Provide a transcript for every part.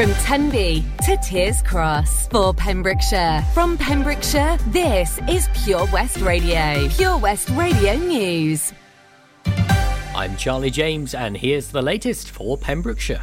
From Tenby to Tiers Cross for Pembrokeshire. From Pembrokeshire, this is Pure West Radio. Pure West Radio News. I'm Charlie James, and here's the latest for Pembrokeshire.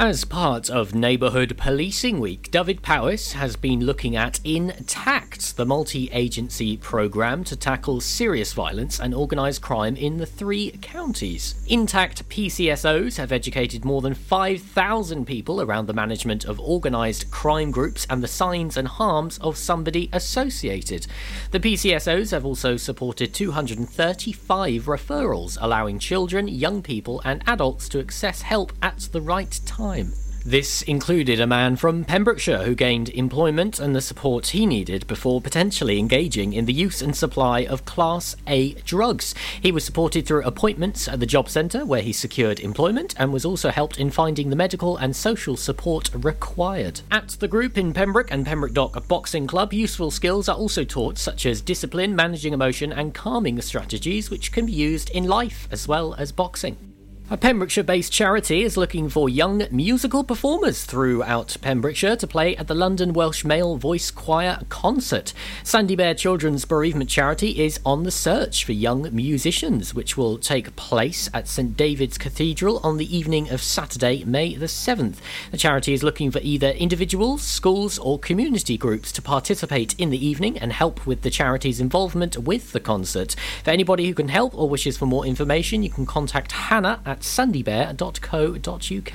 As part of Neighbourhood Policing Week, David Powis has been looking at Intact, the multi agency programme to tackle serious violence and organised crime in the three counties. Intact PCSOs have educated more than 5,000 people around the management of organised crime groups and the signs and harms of somebody associated. The PCSOs have also supported 235 referrals, allowing children, young people, and adults to access help at the right time time. This included a man from Pembrokeshire who gained employment and the support he needed before potentially engaging in the use and supply of Class A drugs. He was supported through appointments at the job centre where he secured employment and was also helped in finding the medical and social support required. At the group in Pembroke and Pembroke Dock Boxing Club, useful skills are also taught such as discipline, managing emotion, and calming strategies which can be used in life as well as boxing. A Pembrokeshire based charity is looking for young musical performers throughout Pembrokeshire to play at the London Welsh Male Voice Choir concert. Sandy Bear Children's Bereavement Charity is on the search for young musicians, which will take place at St David's Cathedral on the evening of Saturday, May the 7th. The charity is looking for either individuals, schools, or community groups to participate in the evening and help with the charity's involvement with the concert. For anybody who can help or wishes for more information, you can contact Hannah at sandybear.co.uk.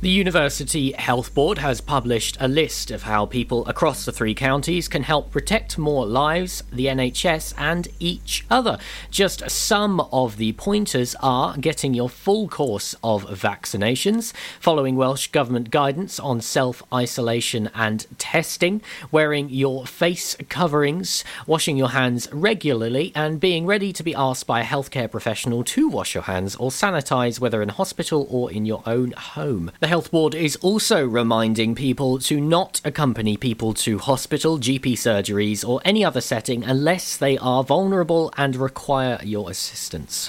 The University Health Board has published a list of how people across the three counties can help protect more lives, the NHS, and each other. Just some of the pointers are getting your full course of vaccinations, following Welsh Government guidance on self isolation and testing, wearing your face coverings, washing your hands regularly, and being ready to be asked by a healthcare professional to wash your hands or sanitise whether in hospital or in your own home. The Health Board is also reminding people to not accompany people to hospital, GP surgeries, or any other setting unless they are vulnerable and require your assistance.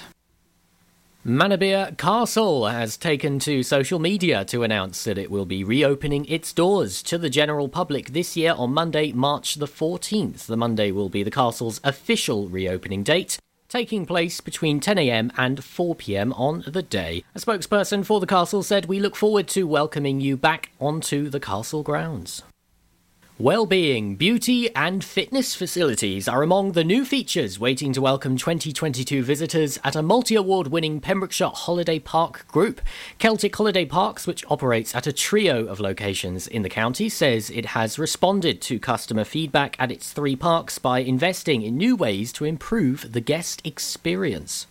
Manorbier Castle has taken to social media to announce that it will be reopening its doors to the general public this year on Monday, March the 14th. The Monday will be the castle's official reopening date taking place between 10am and 4pm on the day. A spokesperson for the castle said, We look forward to welcoming you back onto the castle grounds. Well-being, beauty and fitness facilities are among the new features waiting to welcome 2022 visitors at a multi-award winning Pembrokeshire Holiday Park group. Celtic Holiday Parks, which operates at a trio of locations in the county, says it has responded to customer feedback at its three parks by investing in new ways to improve the guest experience.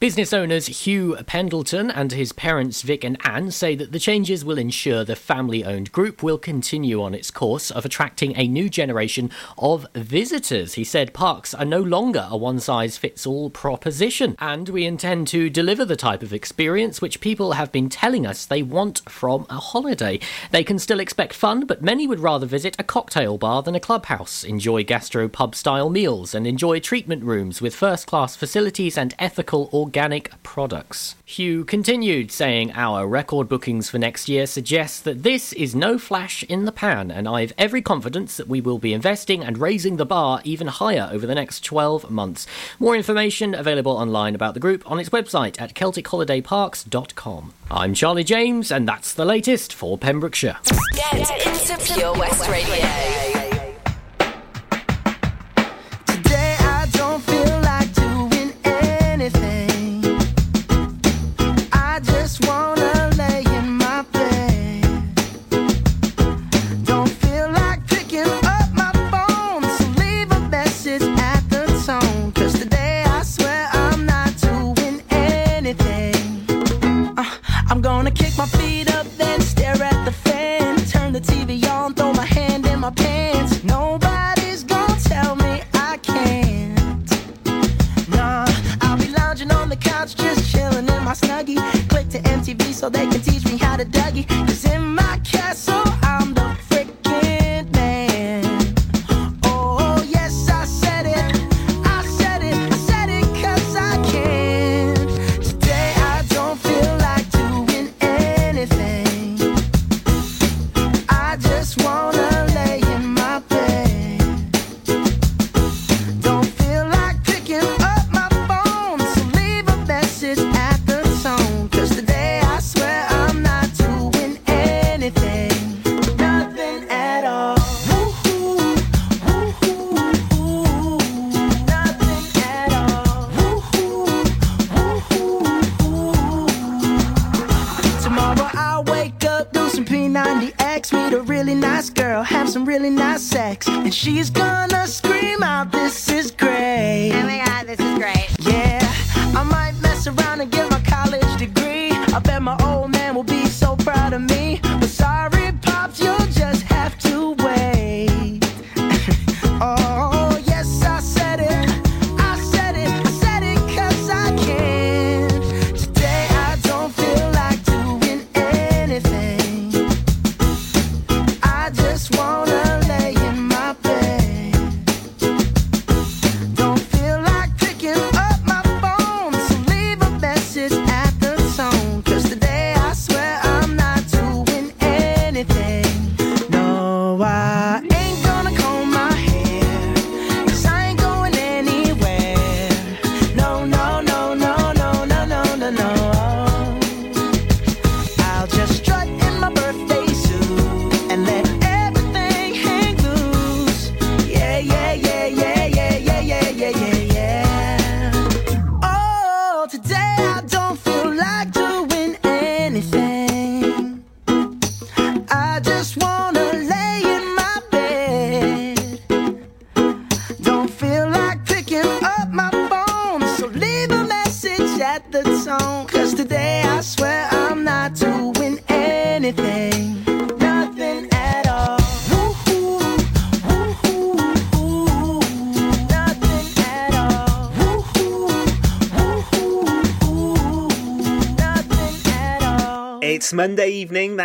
Business owners Hugh Pendleton and his parents Vic and Anne say that the changes will ensure the family owned group will continue on its course of attracting a new generation of visitors. He said parks are no longer a one size fits all proposition, and we intend to deliver the type of experience which people have been telling us they want from a holiday. They can still expect fun, but many would rather visit a cocktail bar than a clubhouse, enjoy gastro pub style meals, and enjoy treatment rooms with first class facilities and ethical or organic products. Hugh continued, saying, Our record bookings for next year suggest that this is no flash in the pan, and I've every confidence that we will be investing and raising the bar even higher over the next 12 months. More information available online about the group on its website at CelticHolidayParks.com. I'm Charlie James, and that's the latest for Pembrokeshire. Get into Pure West Radio.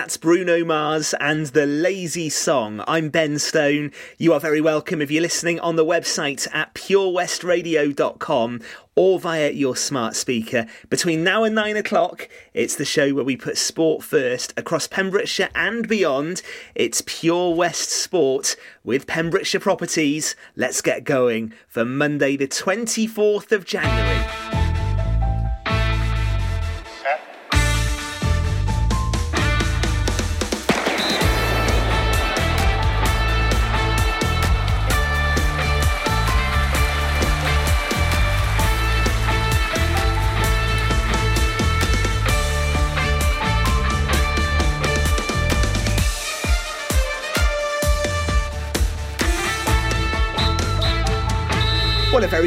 That's Bruno Mars and the Lazy Song. I'm Ben Stone. You are very welcome if you're listening on the website at purewestradio.com or via your smart speaker. Between now and nine o'clock, it's the show where we put sport first across Pembrokeshire and beyond. It's Pure West Sport with Pembrokeshire Properties. Let's get going for Monday, the 24th of January.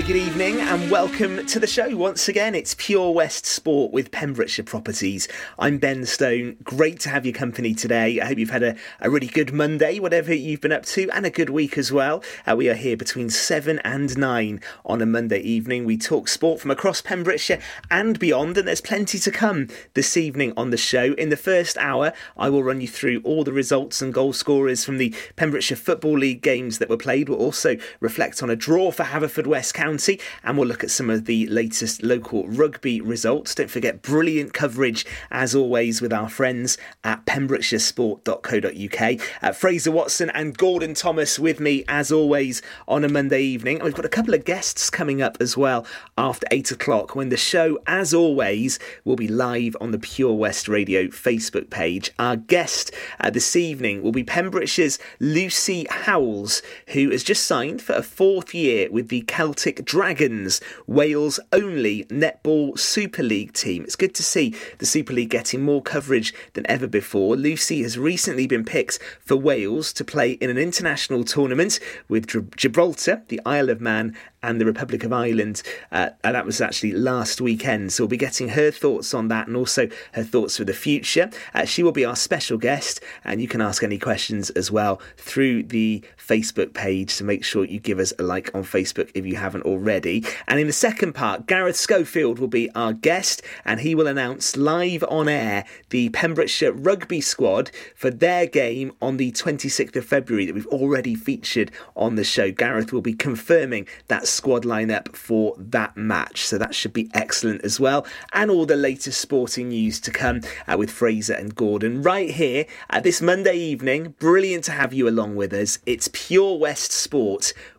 Good evening and welcome to the show once again. It's Pure West Sport with Pembrokeshire Properties. I'm Ben Stone. Great to have your company today. I hope you've had a, a really good Monday, whatever you've been up to, and a good week as well. Uh, we are here between 7 and 9 on a Monday evening. We talk sport from across Pembrokeshire and beyond, and there's plenty to come this evening on the show. In the first hour, I will run you through all the results and goal scorers from the Pembrokeshire Football League games that were played. We'll also reflect on a draw for Haverfordwest County and we'll look at some of the latest local rugby results. Don't forget, brilliant coverage as always with our friends at pembrokeshiresport.co.uk. Uh, Fraser Watson and Gordon Thomas with me as always on a Monday evening. And we've got a couple of guests coming up as well after 8 o'clock when the show, as always, will be live on the Pure West Radio Facebook page. Our guest uh, this evening will be Pembrokeshire's Lucy Howells, who has just signed for a fourth year with the Celtic Dragons, Wales' only netball Super League team. It's good to see the Super League getting more coverage than ever before. Lucy has recently been picked for Wales to play in an international tournament with Gibraltar, the Isle of Man, and the Republic of Ireland. Uh, and that was actually last weekend. So we'll be getting her thoughts on that and also her thoughts for the future. Uh, she will be our special guest, and you can ask any questions as well through the Facebook page. So make sure you give us a like on Facebook if you haven't already. And in the second part, Gareth Schofield will be our guest, and he will announce live on air the Pembrokeshire rugby squad for their game on the 26th of February that we've already featured on the show. Gareth will be confirming that squad lineup for that match. So that should be excellent as well. And all the latest sporting news to come uh, with Fraser and Gordon right here at this Monday evening. Brilliant to have you along with us. It's Pure West Sport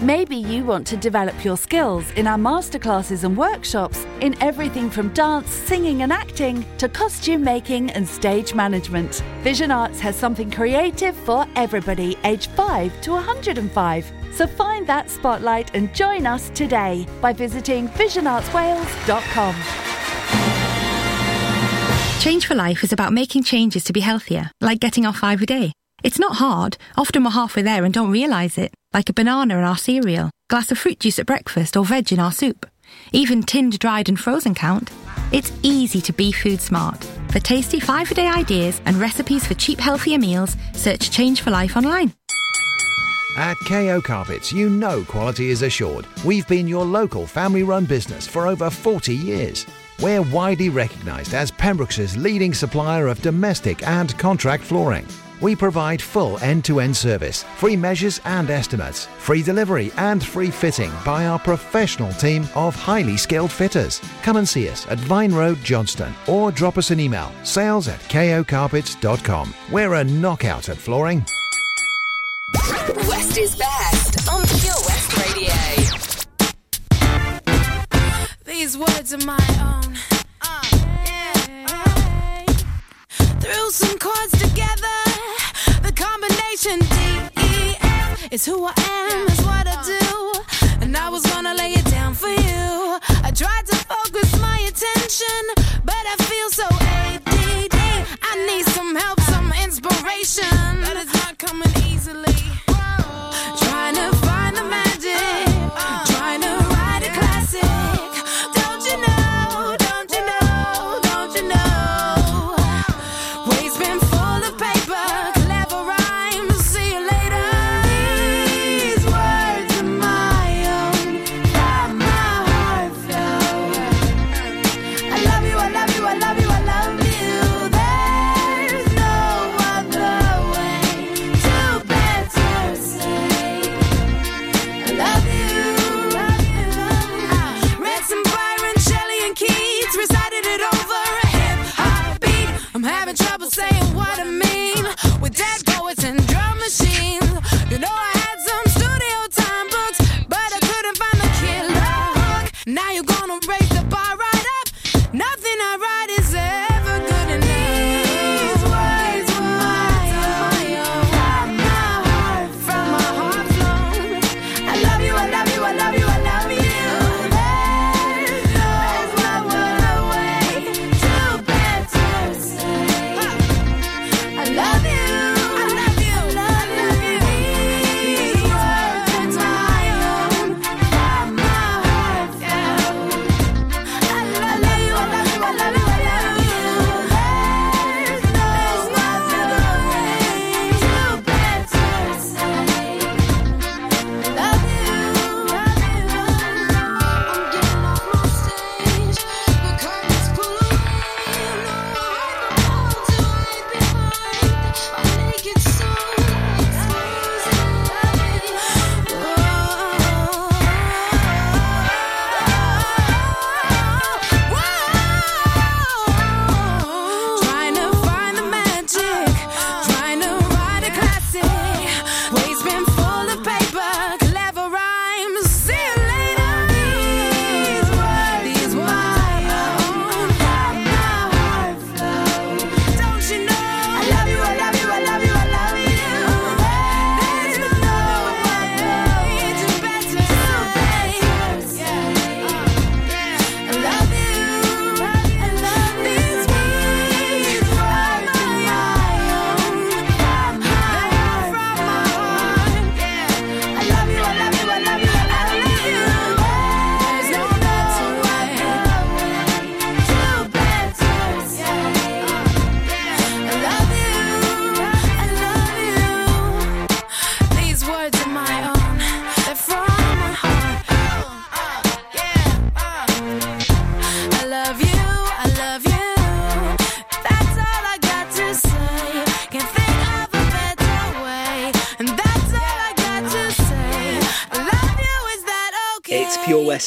Maybe you want to develop your skills in our masterclasses and workshops in everything from dance, singing, and acting to costume making and stage management. Vision Arts has something creative for everybody, aged 5 to 105. So find that spotlight and join us today by visiting visionartswales.com. Change for Life is about making changes to be healthier, like getting off five a day. It's not hard. Often we're halfway there and don't realise it, like a banana in our cereal, glass of fruit juice at breakfast, or veg in our soup. Even tinned, dried, and frozen count. It's easy to be food smart. For tasty five a day ideas and recipes for cheap, healthier meals, search Change for Life online. At KO Carpets, you know quality is assured. We've been your local family run business for over 40 years. We're widely recognised as Pembroke's leading supplier of domestic and contract flooring. We provide full end to end service, free measures and estimates, free delivery and free fitting by our professional team of highly skilled fitters. Come and see us at Vine Road, Johnston, or drop us an email sales at kocarpets.com. We're a knockout at flooring. West is best on Pure West Radio. These words are my own. Uh, yeah. Threw some chords together. The combination D E F is who I am, is what I do. And I was gonna lay it down for you. I tried to focus my attention, but I feel so ADD. I need some help, some inspiration. That is not coming easily. Trying to find the magic. Trying to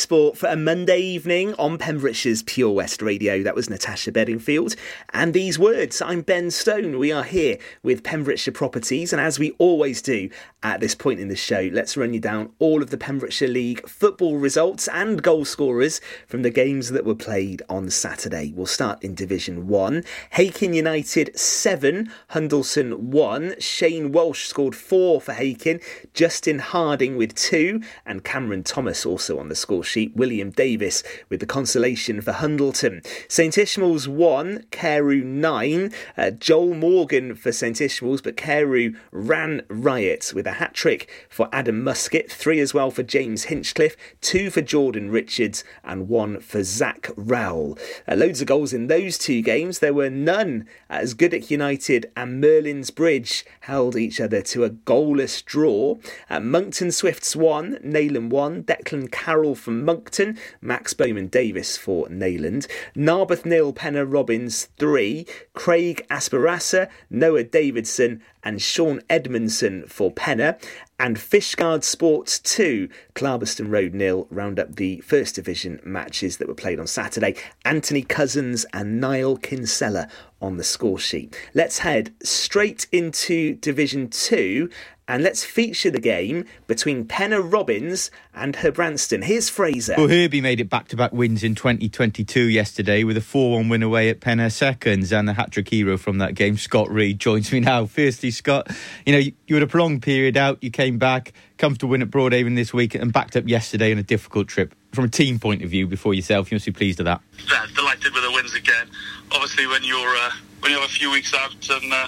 Sport for a Monday evening on Pembrokeshire's Pure West Radio. That was Natasha Bedingfield. And these words, I'm Ben Stone. We are here with Pembrokeshire Properties. And as we always do at this point in the show, let's run you down all of the Pembrokeshire League football results and goal scorers from the games that were played on Saturday. We'll start in Division 1. Hakin United 7, Hundleton 1. Shane Walsh scored 4 for Hakin. Justin Harding with 2. And Cameron Thomas also on the score sheet. William Davis with the consolation for Hundleton. St Ishmael's 1, Carew 9. Uh, Joel Morgan for St Ishmael's, but Carew ran riot with a hat trick for Adam Musket, 3 as well for James Hinchcliffe, 2 for Jordan Richards, and 1 for Zach Rowell. Uh, loads of goals in those two games. There were none as Goodwick United and Merlin's Bridge held each other to a goalless draw. Uh, Monkton Swifts 1, Neyland 1, Declan Carroll from Monkton, Max Bowman Davis for Neyland, Narberth nil, Pennar Robins 3, Craig Asperasa, Noah Davidson, and Sean Edmondson for Pennar, And Fishguard Sports 2, Clarbeston Road nil, round up the First Division matches that were played on Saturday. Anthony Cousins and Niall Kinsella on the score sheet. Let's head straight into Division 2 and let's feature the game between Pennar Robins and Herbrandston. Here's Fraser. Well, Herbie made it back to back wins in 2022 yesterday with a 4 1 win away at Pennar Seconds. And the hat trick hero from that game, Scott Reed, joins me now. Firstly, Scott, you know, you, you had a prolonged period out, you came back, comfortable win at Broadhaven this week, and backed up yesterday on a difficult trip. From a team point of view, before yourself, you must be pleased with that. Yeah, delighted with the wins again. Obviously, when you're uh, when you have a few weeks out and uh,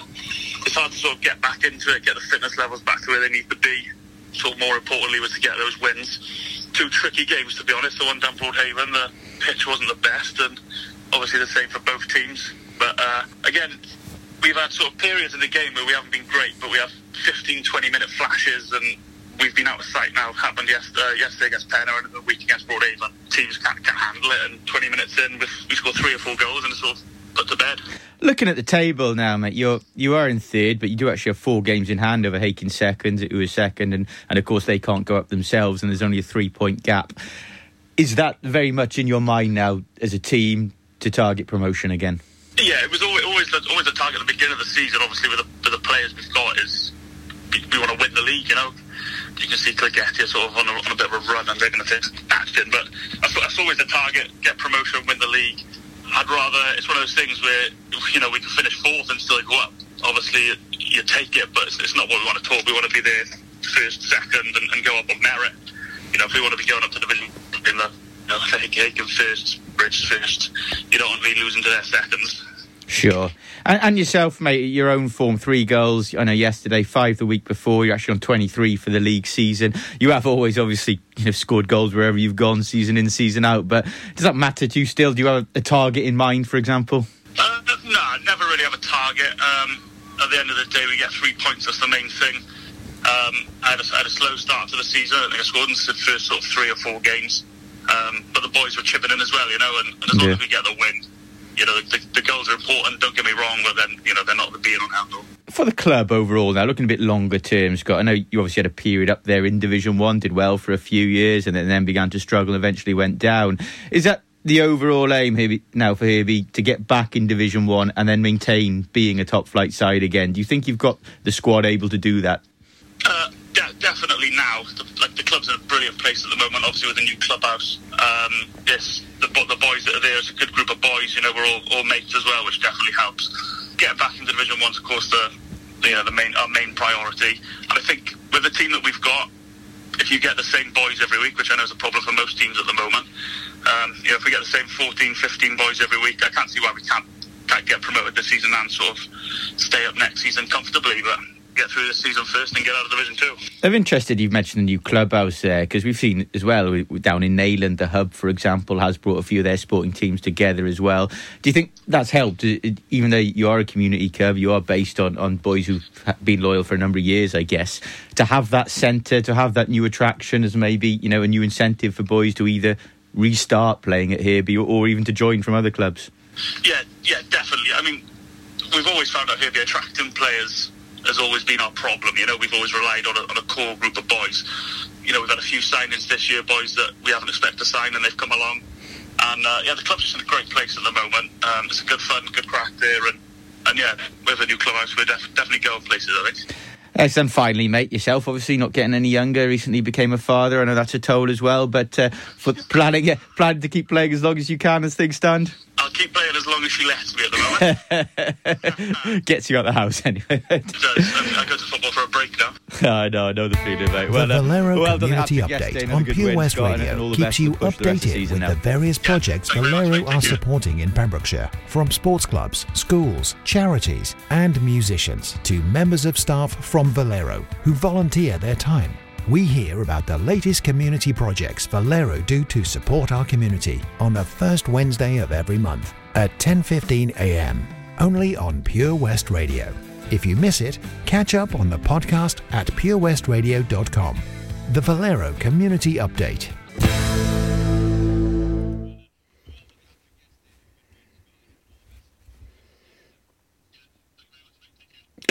it's hard to sort of get back into it, get the fitness levels back to where they need to be. Sort more importantly was to get those wins. Two tricky games to be honest. The one down Broadhaven, the pitch wasn't the best, and obviously the same for both teams. But uh, again, we've had sort of periods in the game where we haven't been great, but we have 15, 20 minute flashes, and we've been out of sight now. Happened yesterday, uh, yesterday against Pennar and the week against Broadhaven. Teams can't, can't handle it, and 20 minutes in, we scored three or four goals, and it's sort of put to bed. Looking at the table now, mate, you're you are in third, but you do actually have four games in hand over Hakin second, who is second, and, and of course they can't go up themselves, and there's only a three point gap. Is that very much in your mind now as a team to target promotion again? Yeah, it was always always always the target at the beginning of the season. Obviously, with the, with the players we've got, is we, we want to win the league. You know, you can see Kilgetty sort of on a, on a bit of a run, and they're going to take action. But that's, that's always the target: get promotion, win the league. I'd rather it's one of those things where you know we can finish fourth and still go up. Obviously, you take it, but it's, not what we want to talk. We want to be there first, second, and, and, go up on merit. You know, if we want to be going up to division in the you know, Hakin first, Bridge first, you don't want to be losing to their seconds. Sure. And, and, yourself, mate, your own form, three goals. I know yesterday, five the week before. You're actually on 23 for the league season. You have always, obviously, you know, scored goals wherever you've gone, season in, season out. But does that matter to you still? Do you have a target in mind, for example? Uh, no, I never really have a target. Um, at the end of the day, we get three points. That's the main thing. Um, I, had a, I, had a, slow start to the season. I think I scored in the first sort of three or four games. Um, but the boys were chipping in as well, you know, and, and as long as we get the win, you know, the, the, goals are important. Don't get me wrong, but then you know they're not the be all and end all. For the club overall, now looking a bit longer term, Scott. I know you obviously had a period up there in Division One, did well for a few years, and then, then began to struggle. and Eventually went down. Is that the overall aim here now for Herbie to get back in Division One and then maintain being a top flight side again? Do you think you've got the squad able to do that? Uh, de- definitely The, like the club's in a brilliant place at the moment. Obviously with the new clubhouse, um, this the, the boys that are there is a good group of boys. You know, we're all, all mates as well, which definitely helps. Getting back into Division One's, of course, the you know the main our main priority. And I think with the team that we've got, if you get the same boys every week, which I know is a problem for most teams at the moment, um, you know, if we get the same 14, 15 boys every week, I can't see why we can't, can't get promoted this season and sort of stay up next season comfortably. But get through this season first and get out of Division Two. I'm interested. You've mentioned the new clubhouse there because we've seen as well down in Neyland, the hub, for example, has brought a few of their sporting teams together as well. Do you think that's helped? Uh, even though you are a community club, you are based on on boys who've been loyal for a number of years, I guess. To have that centre, to have that new attraction as maybe you know a new incentive for boys to either restart playing at Herbie or, or even to join from other clubs. Yeah, yeah, definitely. I mean, we've always found out Herbie attracting players has always been our problem. You know, we've always relied on a, on a core group of boys. you know, we've had a few signings this year, boys that we haven't expected to sign, and they've come along. And uh, yeah, the club's just in a great place at the moment. Um, it's a good fun, good crack there, and and yeah, with a new clubhouse, we're def- definitely going places. I think. Excellent. Finally, mate, yourself obviously not getting any younger. Recently became a father. I know that's a toll as well. But uh, for planning, yeah, planning to keep playing as long as you can as things stand. I'll keep playing as long as she lets me at the moment. Gets you out the house anyway. it does. I, I go to football for a break now. I know, I know the feeling, mate. Well, the Valero uh, well Community Update on Pure West Radio keeps you updated with the various projects Valero are supporting in Pembrokeshire, from sports clubs, schools, charities, and musicians to members of staff from Valero who volunteer their time. We hear about the latest community projects Valero do to support our community on the first Wednesday of every month at 10:15 a.m. only on Pure West Radio. If you miss it, catch up on the podcast at purewestradio.com. The Valero Community Update.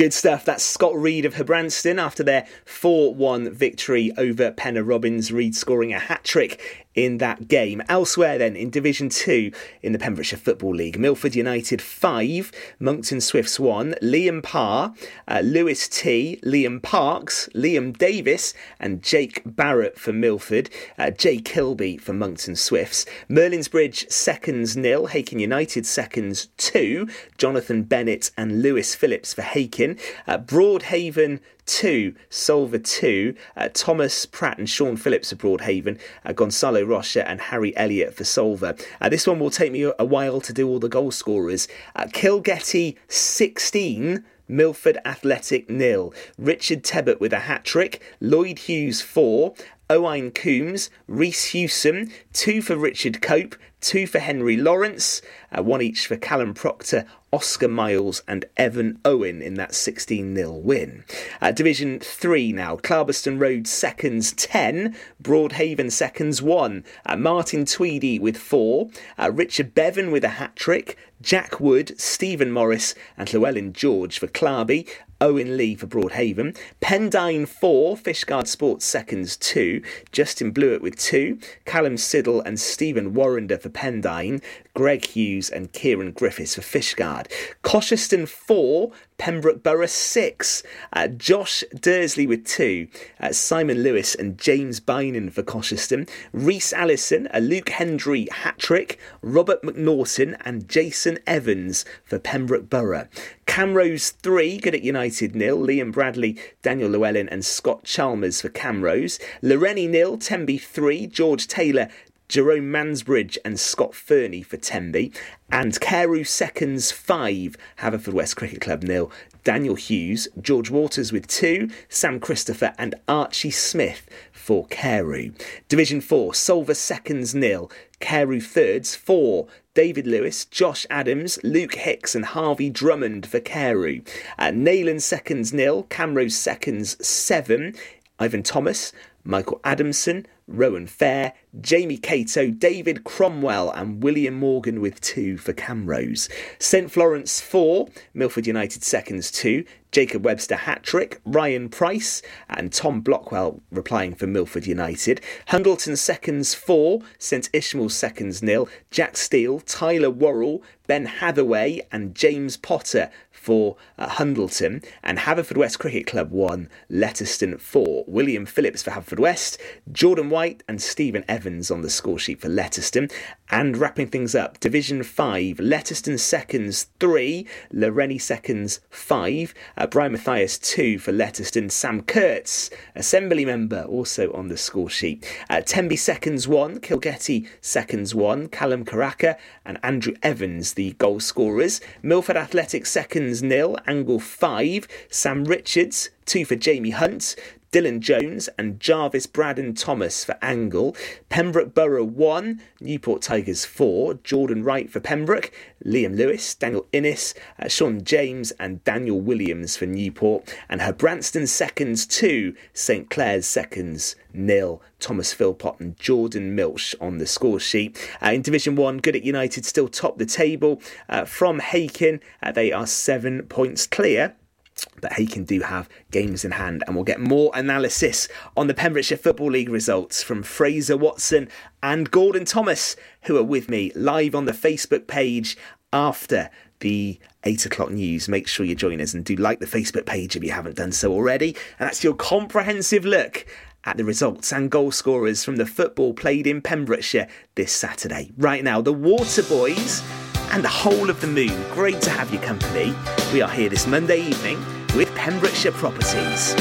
Good stuff. That's Scott Reed of Herbrandston after their 4 1 victory over Pennar Robins. Reed scoring a hat trick in that game. Elsewhere, then, in Division 2 in the Pembrokeshire Football League, Milford United 5, Monkton Swifts 1, Liam Parr, uh, Lewis T, Liam Parks, Liam Davis, and Jake Barrett for Milford, uh, Jay Kilby for Monkton Swifts, Merlin's Bridge seconds nil, Hakin United seconds 2, Jonathan Bennett and Lewis Phillips for Hakin, uh, Broadhaven 2, Solva 2, uh, Thomas Pratt and Sean Phillips of Broadhaven, uh, Gonzalo Rocha and Harry Elliott for Solva. Uh, this one will take me a while to do all the goal scorers. Uh, Kilgetty 16, Milford Athletic nil. Richard Tebbett with a hat trick, Lloyd Hughes 4, Owain Coombs, Reese Hewson, two for Richard Cope, two for Henry Lawrence, uh, one each for Callum Proctor, Oscar Miles, and Evan Owen in that 16 0 win. Uh, Division 3 now. Clarbeston Road seconds 10, Broadhaven seconds 1, uh, Martin Tweedy with 4, uh, Richard Bevan with a hat trick, Jack Wood, Stephen Morris, and Llewellyn George for Clarby, Owen Lee for Broadhaven. Pendine 4, Fishguard Sports seconds 2, Justin Blewett with 2, Callum Siddle and Stephen Warrender for Pendine, Greg Hughes and Kieran Griffiths for Fishguard. Cosheston 4, Pembroke Borough 6, uh, Josh Dursley with 2, uh, Simon Lewis and James Bynan for Cosheston, Reese Allison, a Luke Hendry hat trick, Robert McNaughton and Jason Evans for Pembroke Borough. Camrose 3, Goodwick United nil, Liam Bradley, Daniel Llewellyn and Scott Chalmers for Camrose. Lawrenny nil, Tenby 3, George Taylor, Jerome Mansbridge and Scott Fernie for Tenby, and Carew seconds five, Haverfordwest Cricket Club nil. Daniel Hughes, George Waters with two, Sam Christopher and Archie Smith for Carew. Division 4, Solva seconds nil, Carew thirds four, David Lewis, Josh Adams, Luke Hicks, and Harvey Drummond for Carew. Uh, Neyland seconds nil, Camrose seconds seven, Ivan Thomas, Michael Adamson, Rowan Fair, Jamie Cato, David Cromwell, and William Morgan with two for Camrose. St Florence four, Milford United seconds two, Jacob Webster hat trick, Ryan Price, and Tom Blockwell replying for Milford United. Hundleton seconds four, St Ishmael seconds nil, Jack Steele, Tyler Worrell, Ben Hathaway, and James Potter for uh, Hundleton, and Haverfordwest Cricket Club 1, Letterston 4. William Phillips for Haverfordwest, Jordan White and Stephen Evans on the score sheet for Letterston. And wrapping things up, Division 5, Letterston seconds 3, Lawrenny seconds 5, uh, Brian Matthias 2 for Letterston, Sam Kurtz, Assembly member, also on the score sheet. Uh, Tenby seconds 1, Kilgetty seconds 1, Callum Karaka and Andrew Evans, the goal scorers. Milford Athletic seconds nil, Angle 5, Sam Richards, 2 for Jamie Hunt, Dylan Jones and Jarvis Braddon Thomas for Angle, Pembroke Borough 1, Newport Tigers 4, Jordan Wright for Pembroke, Liam Lewis, Daniel Innes, uh, Sean James and Daniel Williams for Newport, and Herbrandston seconds 2, St Clair's seconds nil. Thomas Philpott and Jordan Milch on the score sheet. Uh, in Division 1, Goodwick United still top the table uh, from Hakin. Uh, they are seven points clear But Hakin do have games in hand, and we'll get more analysis on the Pembrokeshire Football League results from Fraser Watson and Gordon Thomas, who are with me live on the Facebook page after the 8 o'clock news. Make sure you join us and do like the Facebook page if you haven't done so already. And that's your comprehensive look at the results and goal scorers from the football played in Pembrokeshire this Saturday. Right now, the Waterboys and the whole of the moon. Great to have your company. We are here this Monday evening with Pembrokeshire Properties.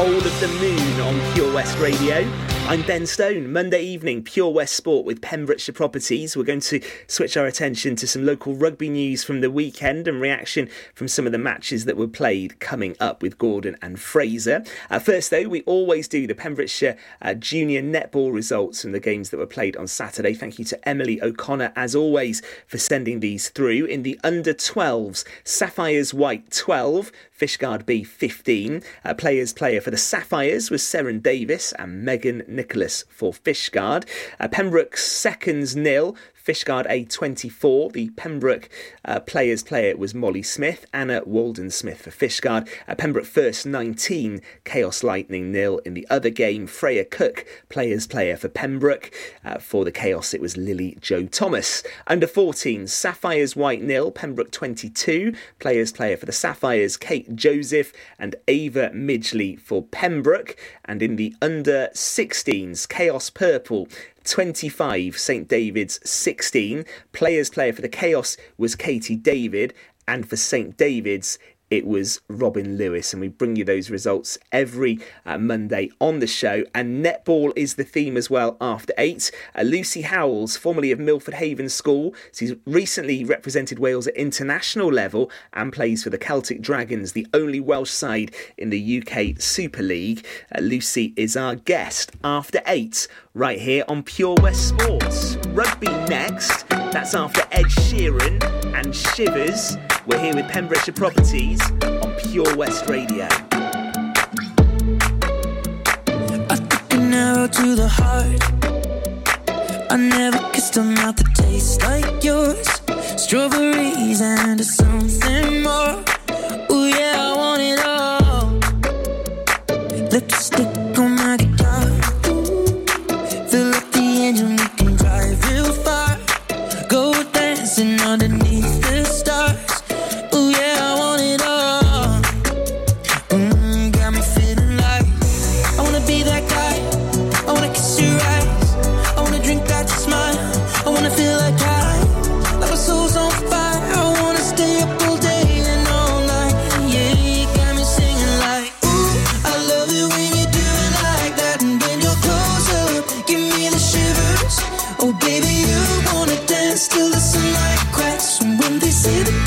Whole of the Moon on Pure West Radio. I'm Ben Stone. Monday evening, Pure West Sport with Pembrokeshire Properties. We're going to switch our attention to some local rugby news from the weekend and reaction from some of the matches that were played coming up with Gordon and Fraser. Uh, first, though, we always do the Pembrokeshire uh, Junior Netball results from the games that were played on Saturday. Thank you to Emily O'Connor, as always, for sending these through. In the under 12s, Sapphires White 12, Fishguard B 15. Uh, players player for the Sapphires was Seren Davis and Megan Nicholas for Fishguard. Uh, Pembroke seconds nil. Fishguard A24. The Pembroke uh, players player was Molly Smith, Anna Walden Smith for Fishguard. Uh, Pembroke first 19, Chaos Lightning nil. In the other game, Freya Cook, players player for Pembroke. Uh, for the Chaos, it was Lily Joe Thomas. Under 14, Sapphires White nil, Pembroke 22, players player for the Sapphires, Kate Joseph and Ava Midgley for Pembroke. And in the under 16s, Chaos Purple 25, St David's 16. Players player for the Chaos was Katie David, and for St David's it was Robin Lewis, and we bring you those results every uh, Monday on the show. And netball is the theme as well after eight. Uh, Lucy Howells, formerly of Milford Haven School, she's recently represented Wales at international level and plays for the Celtic Dragons, the only Welsh side in the UK Super League. Uh, Lucy is our guest after eight, right here on Pure West Sports. Rugby next. That's after Ed Sheeran and Shivers. We're here with Pembrokeshire Properties on Pure West Radio. I took an arrow to the heart. I never kissed a mouth that tastes like yours. Strawberries and something more. Oh, till the sunlight cracks. And when they say the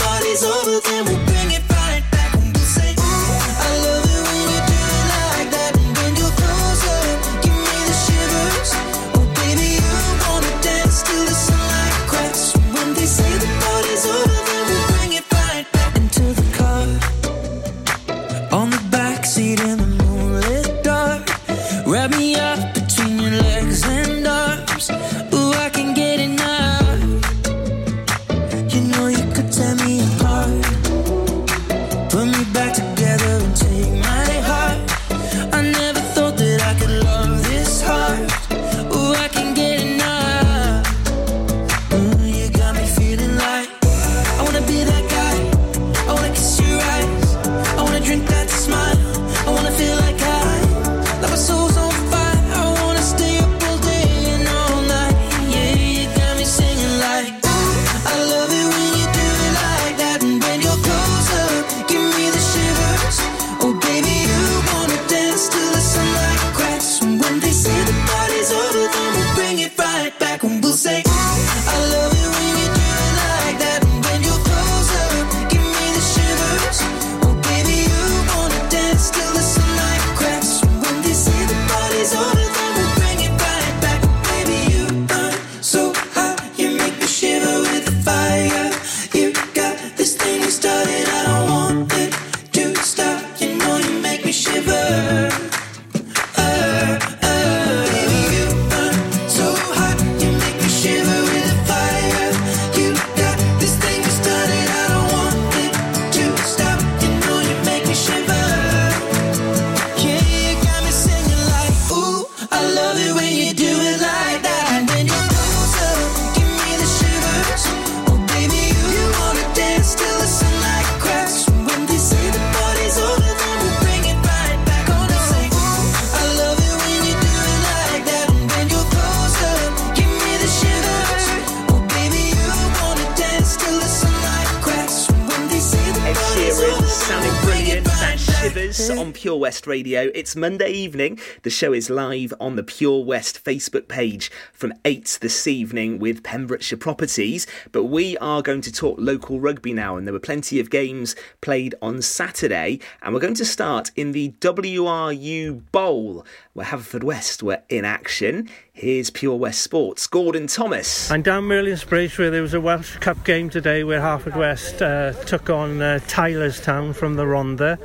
West Radio. It's Monday evening. The show is live on the Pure West Facebook page from 8 this evening with Pembrokeshire Properties. But we are going to talk local rugby now, and there were plenty of games played on Saturday. And we're going to start in the WRU Bowl, where Haverfordwest were in action. Here's Pure West Sports. Gordon Thomas. I'm down Merlin's Bridge where there was a Welsh Cup game today where Harford West uh, took on uh, Tylerstown from the Rhondda.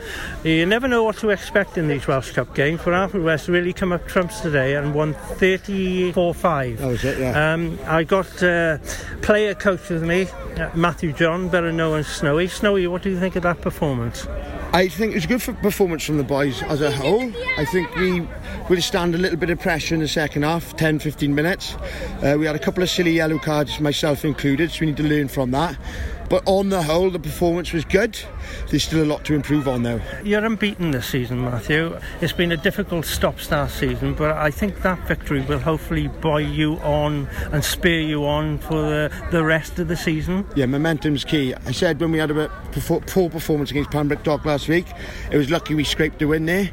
You never know what to expect in these Welsh Cup games, but Harford West really come up trumps today and won 34-5. That was it, yeah. Um, I got uh, player coach with me, uh, Matthew John, better known as Snowy. Snowy, what do you think of that performance? I think it was a good performance from the boys as a whole. I think we withstand a little bit of pressure in the second half, 10 15 minutes. Uh, we had a couple of silly yellow cards, myself included, so we need to learn from that. But on the whole, the performance was good. There's still a lot to improve on, though. You're unbeaten this season, Matthew. It's been a difficult stop-start season, but I think that victory will hopefully buy you on and spur you on for the, the rest of the season. Yeah, momentum's key. I said when we had a poor performance against Pembroke Dock last week, it was lucky we scraped the win there.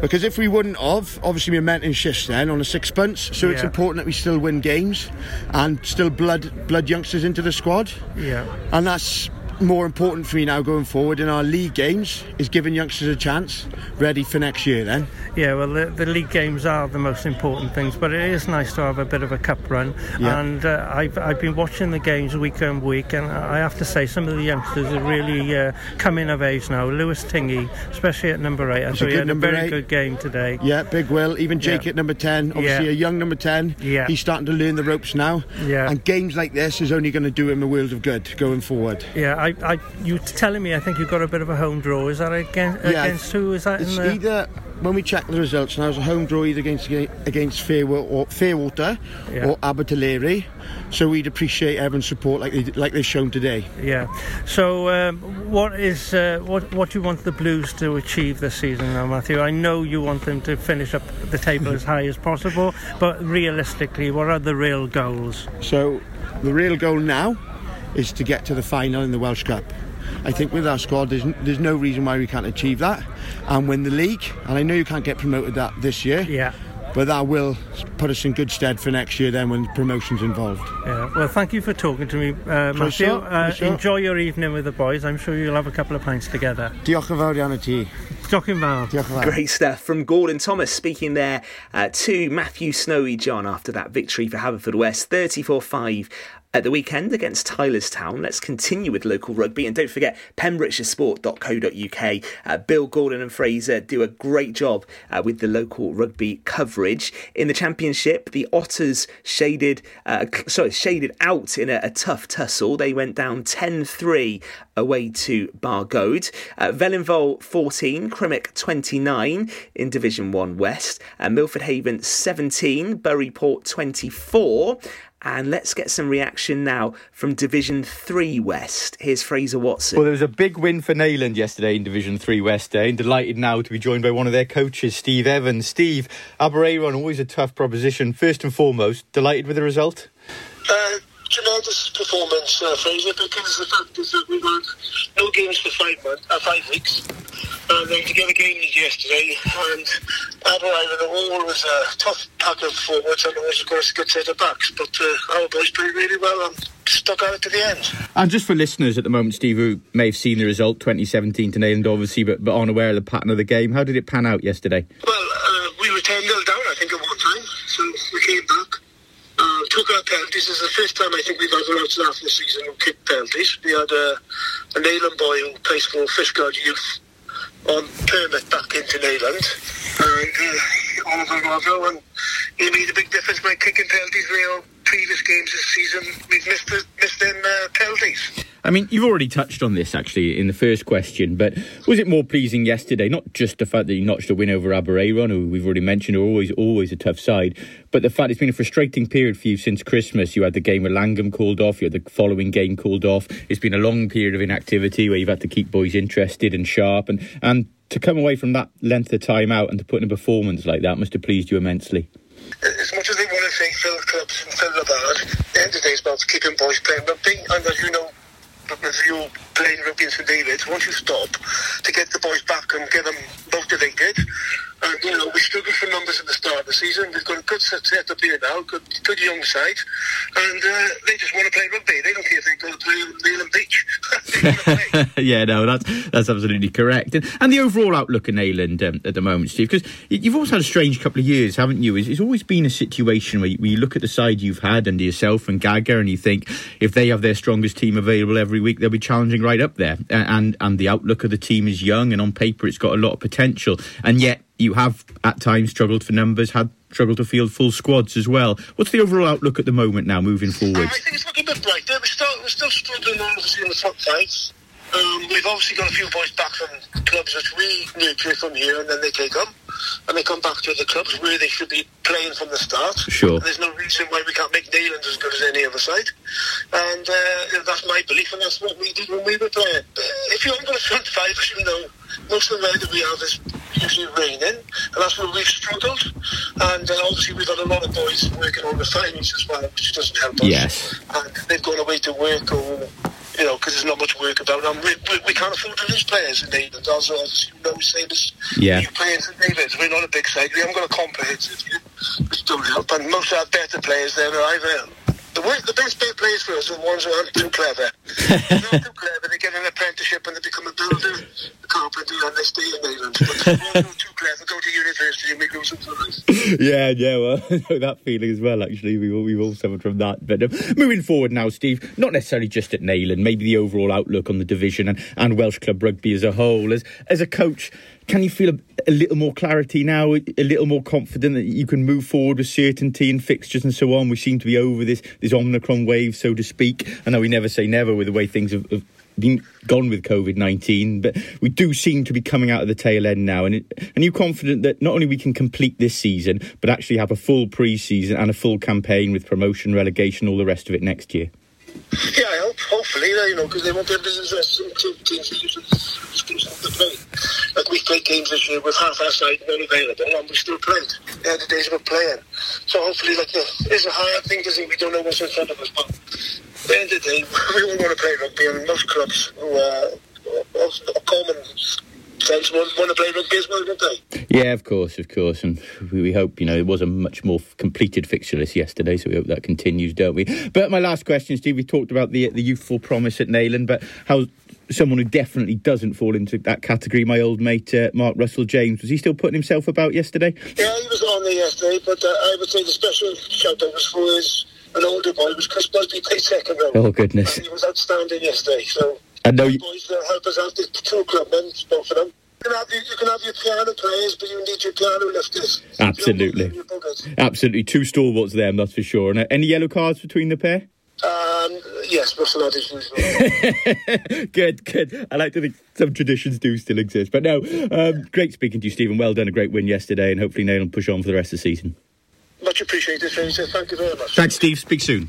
Because if we wouldn't have, obviously momentum shifts then on a sixpence. So it's important that we still win games and still blood blood youngsters into the squad. Yeah. And that's more important for me now going forward in our league games is giving youngsters a chance ready for next year then. Yeah, well, the, the league games are the most important things, but it is nice to have a bit of a cup run. Yeah. And uh, I've, I've been watching the games week on week, and I have to say, some of the youngsters are really uh, coming of age now. Lewis Tingy, especially at number eight, I He's thought a he had a very eight. good game today. Yeah, Big Will, even Jake Yeah. at number 10, obviously Yeah. a young number 10. Yeah. He's starting to learn the ropes now. Yeah. And games like this is only going to do him a world of good going forward. Yeah, I, I, you t- telling me I think you've got a bit of a home draw. Is that against, Yeah, against who? Is that It's in the... either when we check the results now, it's a home draw either against against Fairwater or, Fairwater Yeah. or Abertillery. So we'd appreciate everyone's support like they like they've shown today. Yeah. So, um, what is uh, what what do you want the Blues to achieve this season, now, Matthew? I know you want them to finish up the table as high as possible, but realistically, what are the real goals? So the real goal now is to get to the final in the Welsh Cup. I think with our squad, there's, there's no reason why we can't achieve that and win the league. And I know you can't get promoted that this year. Yeah. But that will put us in good stead for next year then when promotion's involved. Yeah. Well, thank you for talking to me, uh, Pleasure, Matthew. Uh, pleasure. enjoy your evening with the boys. I'm sure you'll have a couple of pints together. Diolch yn fawr iawn i ti. Talking about. Diolch yn fawr. Great stuff from Gordon Thomas speaking there uh, to Matthew Snowy John after that victory for Haverfordwest 34 5 at the weekend against Tylerstown. Let's continue with local rugby and don't forget pembrokeshiresport.co.uk. Uh, Bill Gordon and Fraser do a great job uh, with the local rugby coverage. In the championship, the Otters shaded, uh, sorry, shaded out in a, a tough tussle. They went down 10 3 away to Bargoed. Uh, Felinfoel 14, Crymych 29 in Division 1 West. Uh, Milford Haven 17, Burry Port 24. And let's get some reaction now from Division 3 West. Here's Fraser Watson. Well, there was a big win for Neyland yesterday in Division 3 West Day, and delighted now to be joined by one of their coaches, Steve Evans. Steve, Aberaeron, always a tough proposition. First and foremost, delighted with the result? Uh, tremendous performance, uh, Fraser, because the fact is that we've had no games for five months, uh, five weeks. And then to get a game yesterday, and Aberystwyth are was a tough pack of forwards, and always, of course, a good set of backs. But uh, our boys played really well and stuck out to the end. And just for listeners at the moment, Steve, who may have seen the result 2017 to Neyland, obviously, but, but unaware of the pattern of the game, how did it pan out yesterday? Well, uh, we were 10 0 down, I think, at one time, so we came back. Uh, took our penalties. This is the fifth time I think we've had an outside after the season who kicked penalties. We had uh, a Neyland boy who plays for Fishguard Youth on permit back into Neyland. And uh, Oliver Rodwell, and he made a big difference by kicking penalties. We all previous games this season, we've missed, the, missed them uh, penalties. I mean, you've already touched on this actually in the first question, but was it more pleasing yesterday? Not just the fact that you notched a win over Aberaeron, who we've already mentioned are always always a tough side, but the fact it's been a frustrating period for you since Christmas. You had the game with Langham called off, you had the following game called off. It's been a long period of inactivity where you've had to keep boys interested and sharp, and and to come away from that length of time out and to put in a performance like that must have pleased you immensely. as much as say fill clubs and fill the bar, the end of the day is about keeping boys playing But rugby. And as you know, with you playing rugby in St David's, once you stop, to get the boys back and get them motivated. And, you know, we struggled for numbers at the start of the season. We've got a good set up here now, good, good young side. And uh, they just want to play rugby. They don't care if they go to on Beach. yeah, no, that's that's absolutely correct. And, and the overall outlook in Neyland um, at the moment, Steve, because you've also had a strange couple of years, haven't you? It's, it's always been a situation where you, where you look at the side you've had under yourself and Gaga, and you think if they have their strongest team available every week, they'll be challenging right up there. And and the outlook of the team is young, and on paper, it's got a lot of potential. And yet, you have at times struggled for numbers, had struggled to field full squads as well. What's the overall outlook at the moment now, moving forward? I think it's looking a bit brighter. We're still, we're still struggling obviously in the top five. Um, we've obviously got a few boys back from clubs which we nurture from here, and then they take them, and they come back to the clubs where they should be playing from the start. Sure. There's no reason why we can't make Neyland as good as any other side, and uh, that's my belief, and that's what we did when we were playing. If you haven't got a front five, as you know, most of the weather we have is usually raining, and that's where we've struggled. And uh, obviously we've got a lot of boys working on the refinements as well, which doesn't help us Yes. and they've gone away to work or you know because there's not much work about. And we, we, we can't afford to lose players in England. Also obviously you know same as Yeah. St David's we're not a big side. We haven't got a comprehensive which don't help and most of our better players there are either the, worst, the best better players for us are the ones who aren't too clever not too clever they get an apprenticeship and they become a builder a carpenter and they stay in England but the ones who are too clever go to university and make those life yeah, yeah, well, I know that feeling as well, actually. We've all, we've all suffered from that. But um, moving forward now, Steve, not necessarily just at Neyland, maybe the overall outlook on the division and, and Welsh Club Rugby as a whole. As, as a coach, can you feel a, a little more clarity now, a, little more confident that you can move forward with certainty and fixtures and so on? We seem to be over this, this Omicron wave, so to speak. I know we never say never with the way things have, have been gone with COVID nineteen, but we do seem to be coming out of the tail end now. And it, are you confident that not only we can complete this season, but actually have a full pre-season and a full campaign with promotion, relegation, all the rest of it next year? Yeah, I hope, hopefully, you know, because they and two teams to use exclusive to play. Like we've played games this year with half our side not available and we still played. Yeah, the days we're playing. So hopefully, like, yeah, it's a hard thing think we don't know what's in front of us, but at the end of the day, we all want to play rugby and most clubs who are of of common sense want, want to play rugby as well, don't they? Yeah, of course, of course, and we, we hope you know it was a much more completed fixture list yesterday, so we hope that continues, don't we? But my last question, Steve, we talked about the the youthful promise at Neyland, but how someone who definitely doesn't fall into that category, my old mate uh, Mark Russell James, was he still putting himself about yesterday? Yeah, he was on there yesterday, but uh, I would say the special shout out was for his an older boy, was Chris Busby, played second row. Oh goodness! He was outstanding yesterday, so I know you. boys that help us out, the two clubmen, both of them. You can, have your, you can have your piano players, but you need your piano lifters. Absolutely, absolutely, two stalwarts there, that's for sure. And uh, any yellow cards between the pair? Um, yes, Russell had good, good. I like to think some traditions do still exist. But no, um, great speaking to you, Stephen. Well done, a great win yesterday, and hopefully Nail will push on for the rest of the season. Much appreciated, Fraser. Thank you very much. Thanks, Steve. Speak soon.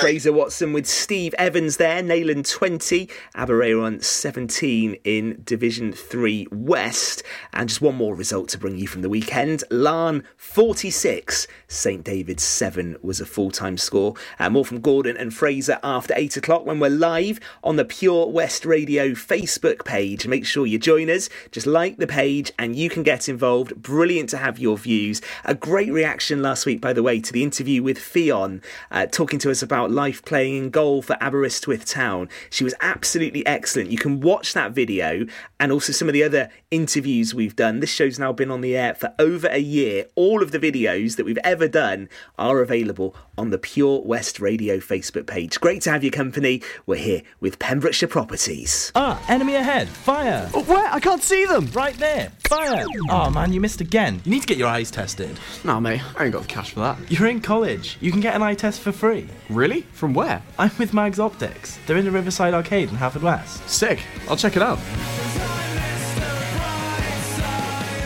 Fraser Watson with Steve Evans there, Neyland 20, Aberaeron 17 in Division 3 West. And just one more result to bring you from the weekend. Laugharne 46, St David's 7 was a full time score. Uh, more from Gordon and Fraser after 8 o'clock when we're live on the Pure West Radio Facebook page. Make sure you join us, just like the page, and you can get involved. Brilliant to have your views. A great reaction last week, by the way, to the interview with Fion. Uh, talking to us about life playing in goal for Aberystwyth Town. She was absolutely excellent. You can watch that video and also some of the other interviews we've done. This show's now been on the air for over a year. All of the videos that we've ever done are available on the Pure West Radio Facebook page. Great to have your company. We're here with Pembrokeshire Properties. Ah, enemy ahead. Fire. where? I can't see them. Right there. Fire. Oh man, you missed again. You need to get your eyes tested. Nah, mate, I ain't got the cash for that. You're in college. You can get an eye test for free. Really? From where? I'm with Mags Optics. They're in the Riverside Arcade in Haverford West. Sick. I'll check it out.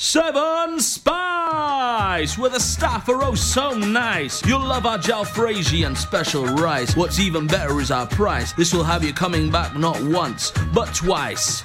Seven Spice, where the staff are oh so nice. You'll love our jalfrezi and special rice. What's even better is our price. This will have you coming back not once, but twice.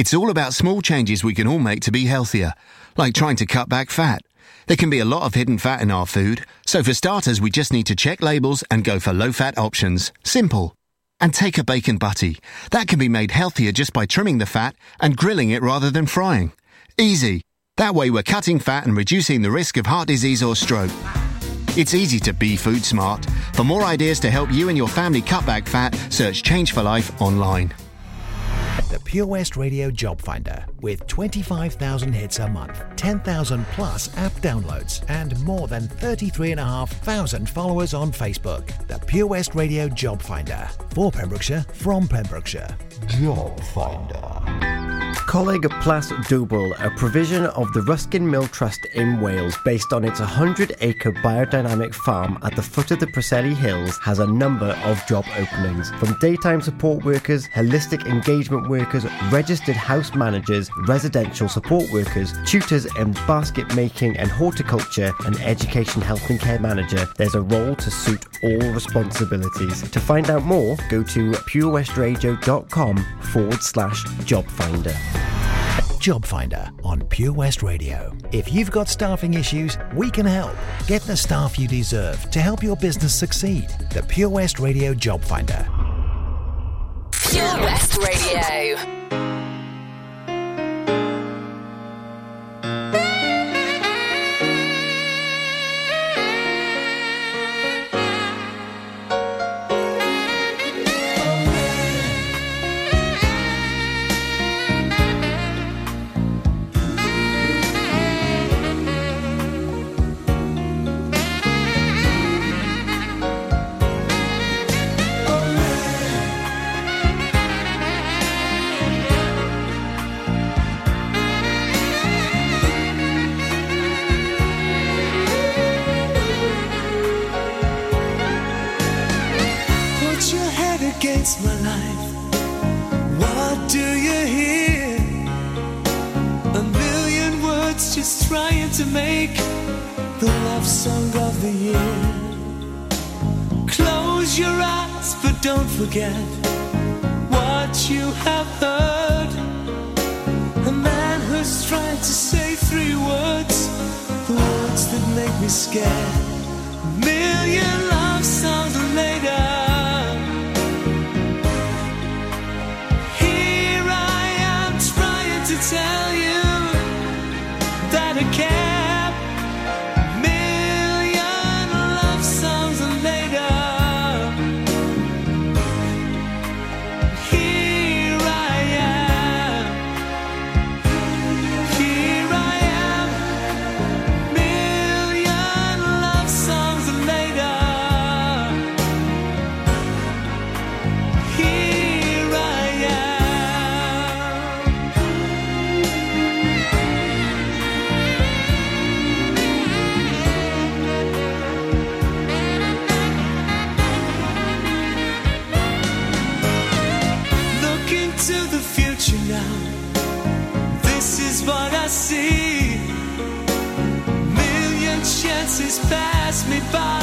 It's all about small changes we can all make to be healthier, like trying to cut back fat. There can be a lot of hidden fat in our food, so for starters, we just need to check labels and go for low fat options. Simple. And take a bacon butty. That can be made healthier just by trimming the fat and grilling it rather than frying. Easy. That way, we're cutting fat and reducing the risk of heart disease or stroke. It's easy to be food smart. For more ideas to help you and your family cut back fat, search Change for Life online. The Pure West Radio Job Finder with 25,000 hits a month, 10,000 plus app downloads, and more than 33,500 followers on Facebook. The Pure West Radio Job Finder for Pembrokeshire from Pembrokeshire. Job Finder. Coleg Plas Dwbl, a provision of the Ruskin Mill Trust in Wales based on its 100 acre biodynamic farm at the foot of the Preseli Hills, has a number of job openings. From daytime support workers, holistic engagement workers, registered house managers, residential support workers, tutors in basket making and horticulture, and education health and care manager, there's a role to suit all responsibilities. To find out more, go to purewestradio.com forward slash job finder. Job Finder on Pure West Radio. If you've got staffing issues, we can help. Get the staff you deserve to help your business succeed. The Pure West Radio Job Finder. Pure West Radio. To make the love song of the year. Close your eyes, but don't forget what you have heard. A man who's trying to say three words, the words that make me scared. A Million pass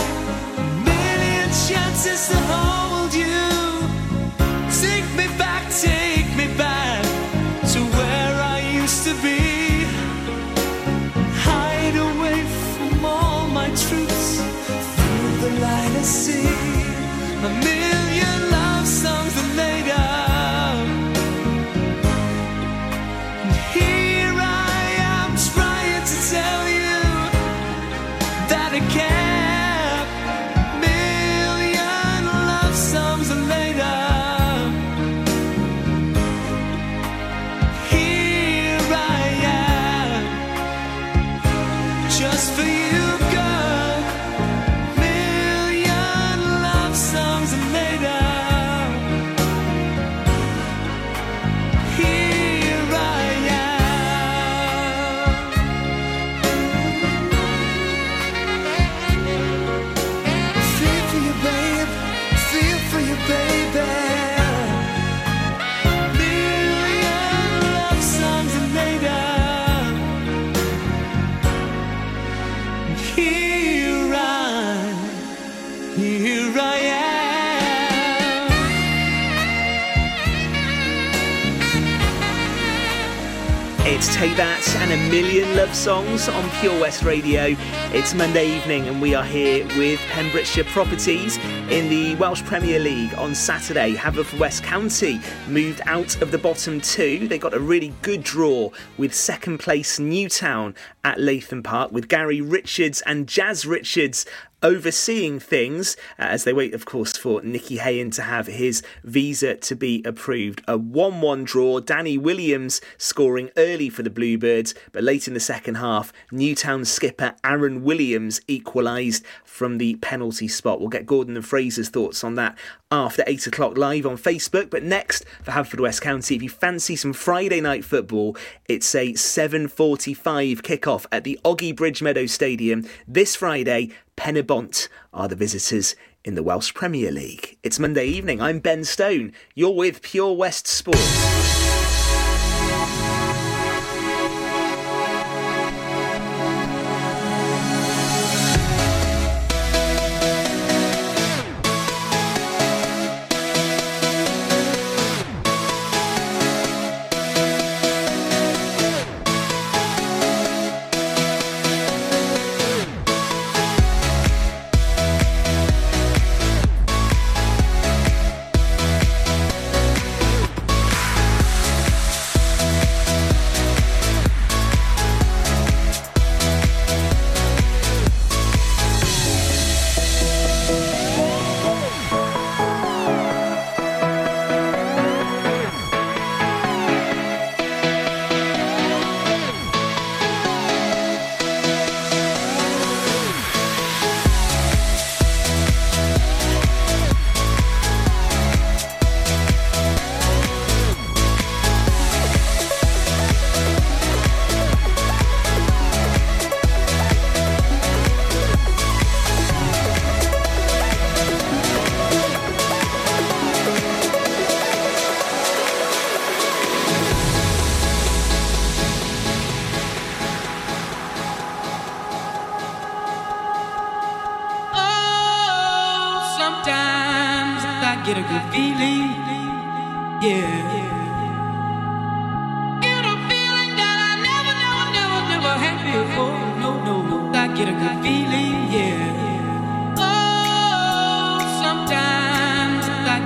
songs on Pure West Radio. It's Monday evening and we are here with Pembrokeshire Properties in the Welsh Premier League on Saturday. Haverfordwest County moved out of the bottom two. They got a really good draw with second place Newtown at Latham Park with Gary Richards and Jazz Richards overseeing things uh, as they wait, of course, for Nicky Hayen to have his visa to be approved. A 1 1 draw, Danny Williams scoring early for the Bluebirds, but late in the second half, Newtown skipper Aaron Williams equalised from the penalty spot. We'll get Gordon and Fraser's thoughts on that after 8 o'clock live on Facebook. But next, for Haverfordwest County, if you fancy some Friday night football, it's a 7.45 kickoff at the Ogi Bridge Meadow Stadium this Friday. Penybont are the visitors in the Welsh Premier League. It's Monday evening. I'm Ben Stone. You're with Pure West Sport.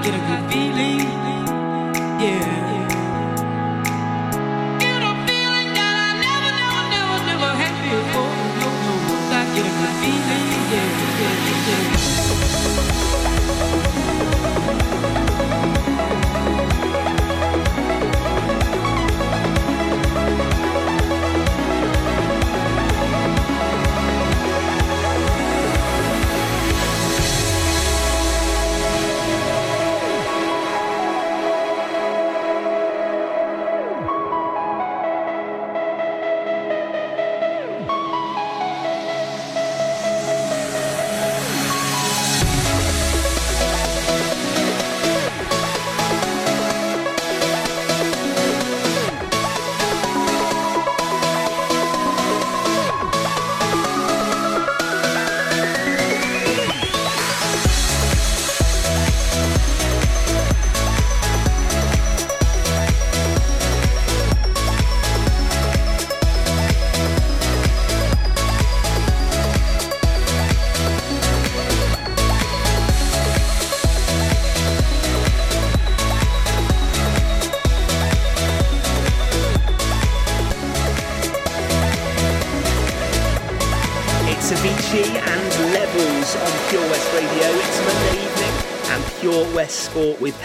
Get a good feeling.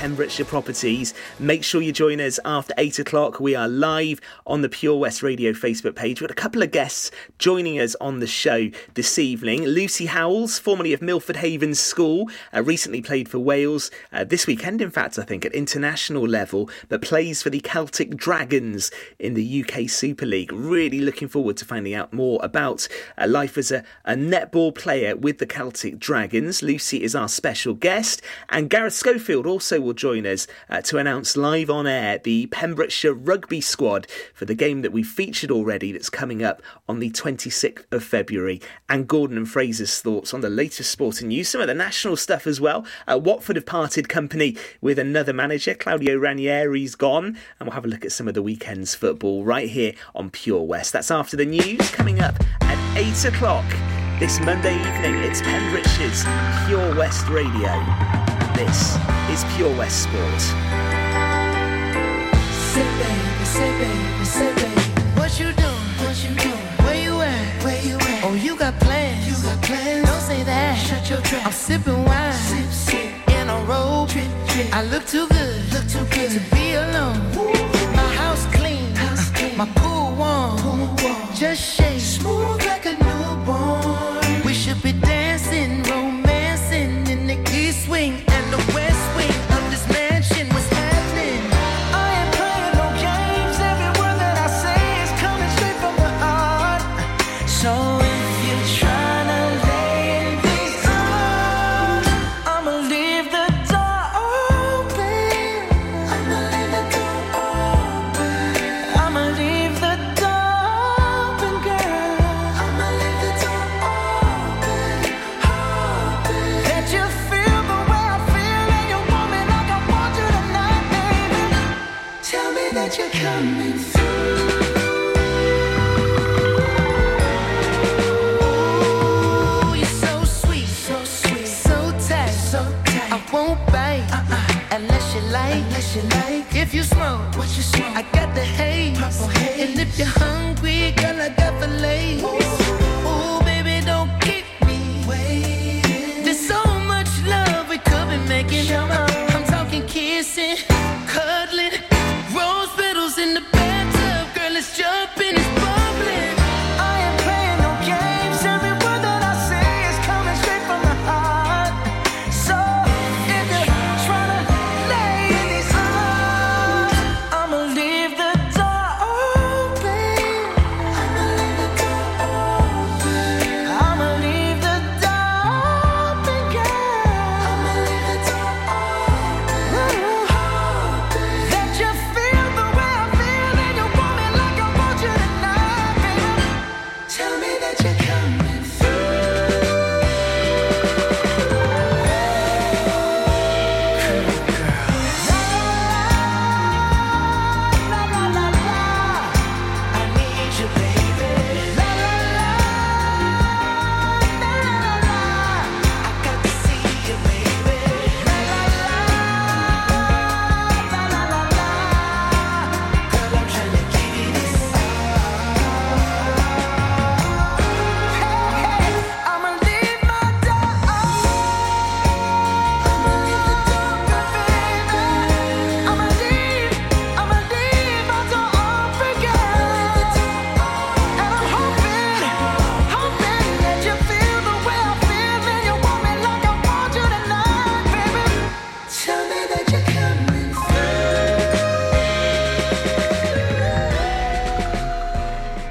Pembrokeshire Properties. Make sure you join us after 8 o'clock. We are live on the Pure West Radio Facebook page with a couple of guests joining us on the show this evening. Lucy Howells, formerly of Milford Haven School, uh, recently played for Wales uh, this weekend, in fact, I think, at international level, but plays for the Celtic Dragons in the UK Super League. Really looking forward to finding out more about uh, life as a, a netball player with the Celtic Dragons. Lucy is our special guest. And Gareth Schofield also will join us uh, to announce live on air the Pembrokeshire rugby squad for the game that we featured already that's coming up on the 26th of February. And Gordon and Fraser's thoughts on the latest sporting news, some of the national stuff as well. Uh, Watford have parted company with another manager, Claudio Ranieri's gone, and we'll have a look at some of the weekend's football right here on Pure West. That's after the news coming up at 8 o'clock this Monday evening. It's Pembrokeshire's Pure West Radio. This is Pure West Sport. Say baby, say baby, say baby. What you doing? What you doing? Where you at? Where you at? Oh, you got plans. You got plans. Don't say that. Shut your trap. I'm sipping wine. Sip, sip. In a robe. Trip, trip. I look too good. Look too good to be alone. My house clean. House clean. My pool warm. Pool warm. Just shake. won't bite uh-uh. unless you like. Unless you like. If you smoke, what you smoke? I got the haze. Haze. And if you're hungry, girl, I got the lace. Ooh, baby, don't keep me waiting. There's so much love we could be making. Come. I'm talking kissing, cuddling, rose petals in the bathtub, girl, let's jump in.